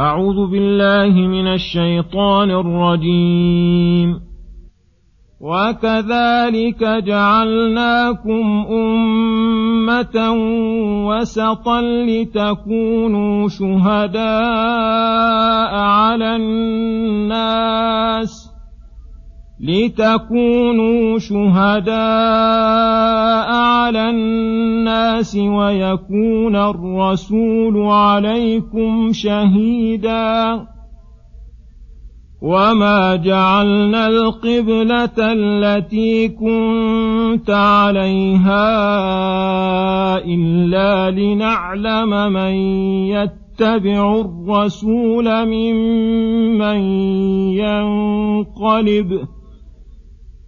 أعوذ بالله من الشيطان الرجيم. وكذلك جعلناكم أمة وسطا لتكونوا شهداء على الناس لتكونوا شهداء على الناس ويكون الرسول عليكم شهيدا. وما جعلنا القبله التي كنت عليها الا لنعلم من يتبع الرسول ممن ينقلب.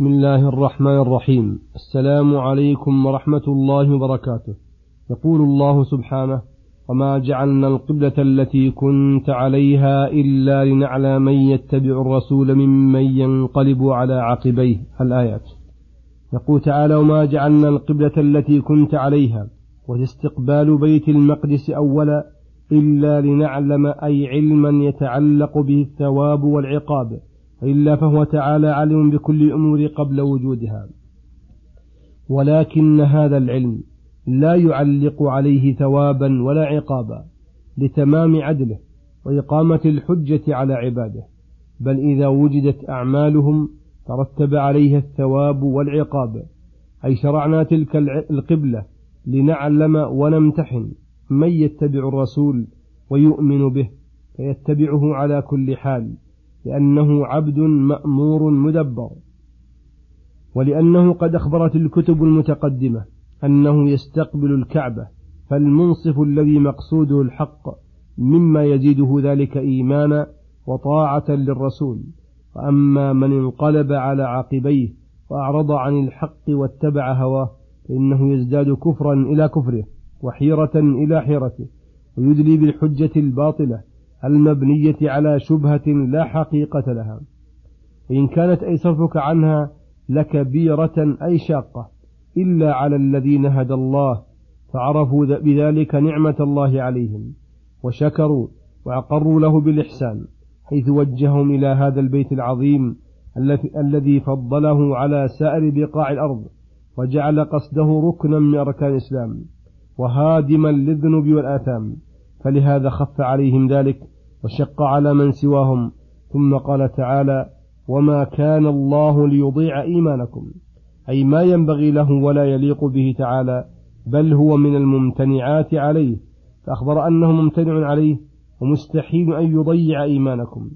بسم الله الرحمن الرحيم. السلام عليكم ورحمة الله وبركاته. يقول الله سبحانه وما جعلنا القبلة التي كنت عليها إلا لنعلم من يتبع الرسول ممن ينقلب على عقبيه. الآيات. يقول تعالى وما جعلنا القبلة التي كنت عليها واستقبال بيت المقدس أولا إلا لنعلم أي علما يتعلق به الثواب والعقاب. إلا فهو تعالى علم بكل الأمور قبل وجودها. ولكن هذا العلم لا يعلق عليه ثوابا ولا عقابا لتمام عدله وإقامة الحجة على عباده بل إذا وجدت أعمالهم ترتب عليها الثواب والعقاب أي شرعنا تلك القبلة لنعلم ونمتحن من يتبع الرسول ويؤمن به فيتبعه على كل حال. لأنه عبد مأمور مدبر ولأنه قد أخبرت الكتب المتقدمة أنه يستقبل الكعبة فالمنصف الذي مقصوده الحق مما يزيده ذلك إيمانا وطاعة للرسول. وأما من انقلب على عقبيه وأعرض عن الحق واتبع هواه فإنه يزداد كفرا إلى كفره وحيرة إلى حيرته ويدلي بالحجة الباطلة المبنية على شبهة لا حقيقة لها. إن كانت أي صرفك عنها لكبيرة أي شاقة إلا على الذين هدى الله فعرفوا بذلك نعمة الله عليهم وشكروا وأقروا له بالإحسان حيث وجههم إلى هذا البيت العظيم الذي فضله على سائر بقاع الأرض وجعل قصده ركنا من أركان الإسلام وهادما للذنوب والآثام. فلهذا خف عليهم ذلك وشق على من سواهم. ثم قال تعالى وما كان الله ليضيع إيمانكم. أي ما ينبغي له ولا يليق به تعالى بل هو من الممتنعات عليه. فأخبر أنه ممتنع عليه ومستحيل أن يضيع إيمانكم.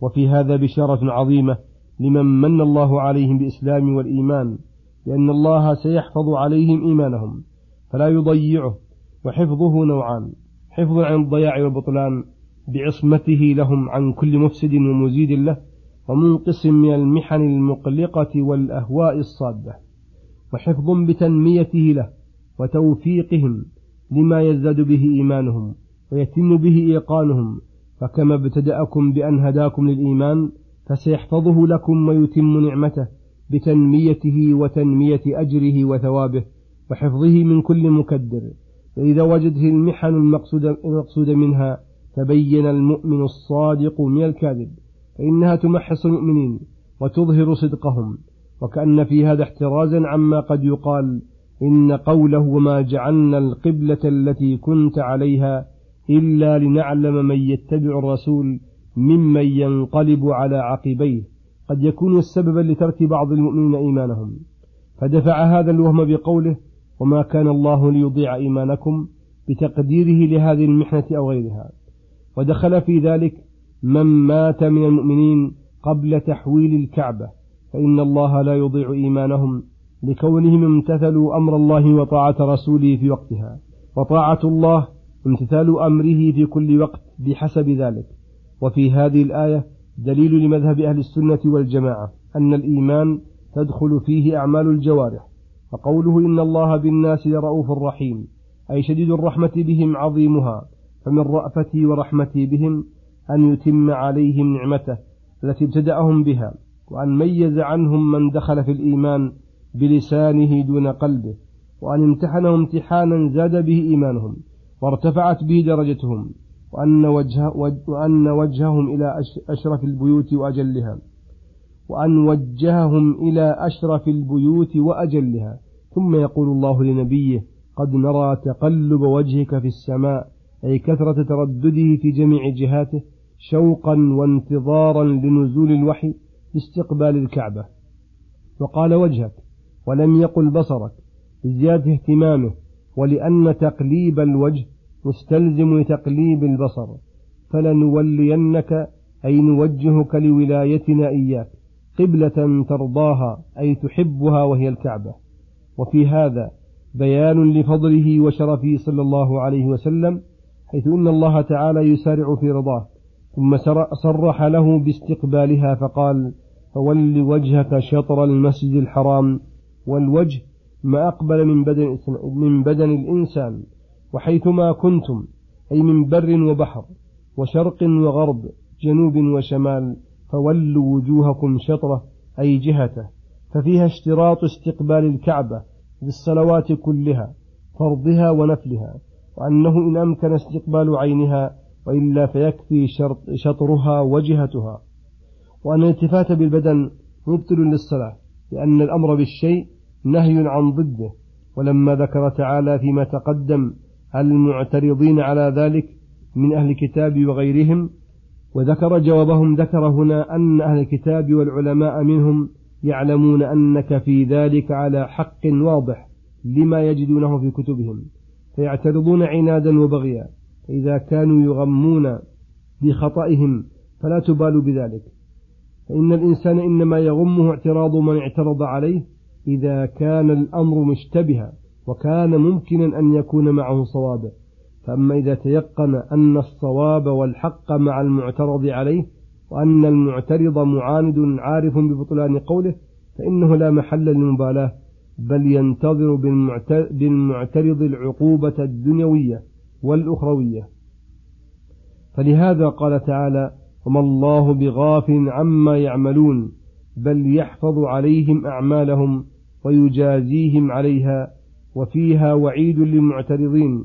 وفي هذا بشارة عظيمة لمن من الله عليهم بالإسلام والإيمان لأن الله سيحفظ عليهم إيمانهم فلا يضيعه وحفظه نوعان. حفظ عن الضياع والبطلان بعصمته لهم عن كل مفسد ومزيد له ومنقص من المحن المقلقة والأهواء الصادة وحفظ بتنميته له وتوفيقهم لما يزداد به إيمانهم ويتم به إيقانهم فكما ابتدأكم بأن هداكم للإيمان فسيحفظه لكم ويتم نعمته بتنميته وتنمية أجره وثوابه وحفظه من كل مكدر. فإذا وجدته المحن المقصود منها تبين المؤمن الصادق من الكاذب فإنها تمحص المؤمنين وتظهر صدقهم وكأن في هذا احترازا عما قد يقال إن قوله وما جعلنا القبلة التي كنت عليها إلا لنعلم من يتبع الرسول ممن ينقلب على عقبيه قد يكون سببا لترك بعض المؤمنين إيمانهم. فدفع هذا الوهم بقوله وما كان الله ليضيع إيمانكم بتقديره لهذه المحنة أو غيرها. ودخل في ذلك من مات من المؤمنين قبل تحويل الكعبة فإن الله لا يضيع إيمانهم لكونهم امتثلوا أمر الله وطاعة رسوله في وقتها. وطاعة الله امتثال أمره في كل وقت بحسب ذلك. وفي هذه الآية دليل لمذهب أهل السنة والجماعة أن الإيمان تدخل فيه أعمال الجوارح فقوله إن الله بالناس لرؤوف رحيم أي شديد الرحمة بهم عظيمها فمن رأفتي ورحمتي بهم أن يتم عليهم نعمته التي ابتدأهم بها وأن ميز عنهم من دخل في الإيمان بلسانه دون قلبه وأن امتحنهم امتحانا زاد به إيمانهم وارتفعت به درجتهم وأن, وجه وأن وجههم إلى أشرف البيوت وأجلها. وأن وجههم إلى أشرف البيوت وأجلها. ثم يقول الله لنبيه قد نرى تقلب وجهك في السماء أي كثرة تردده في جميع جهاته شوقا وانتظارا لنزول الوحي باستقبال الكعبة. وقال وجهك ولم يقل بصرك لزيادة اهتمامه ولأن تقليب الوجه مستلزم لتقليب البصر. فلنولينك أي نوجهك لولايتنا إياك. قبلة ترضاها أي تحبها وهي الكعبة. وفي هذا بيان لفضله وشرفه صلى الله عليه وسلم حيث إن الله تعالى يسارع في رضاه ثم صرح له باستقبالها فقال فول وجهك شطر المسجد الحرام والوجه ما أقبل من بدن, من بدن الإنسان وحيثما كنتم أي من بر وبحر وشرق وغرب جنوب وشمال فولوا وجوهكم شطرة أي جهته ففيها اشتراط استقبال الكعبة بالصلوات كلها فرضها ونفلها وأنه إن أمكن استقبال عينها وإلا فيكفي شطرها وجهتها. وأن الالتفات بالبدن مبطل للصلاة لأن الأمر بالشيء نهي عن ضده. ولما ذكر تعالى فيما تقدم المعترضين على ذلك من أهل الكتاب وغيرهم؟ وذكر جوابهم ذكر هنا أن أهل الكتاب والعلماء منهم يعلمون أنك في ذلك على حق واضح لما يجدونه في كتبهم فيعترضون عنادا وبغيا فإذا كانوا يغمون بخطئهم فلا تبالوا بذلك. فإن الإنسان إنما يغمه اعتراض من اعترض عليه إذا كان الأمر مشتبها وكان ممكنا أن يكون معه صواب فأما إذا تيقن أن الصواب والحق مع المعترض عليه وأن المعترض معاند عارف ببطلان قوله فإنه لا محل للمبالاة بل ينتظر بالمعترض العقوبة الدنيوية والأخروية. فلهذا قال تعالى وما الله بغاف عما يعملون بل يحفظ عليهم أعمالهم ويجازيهم عليها وفيها وعيد للمعترضين.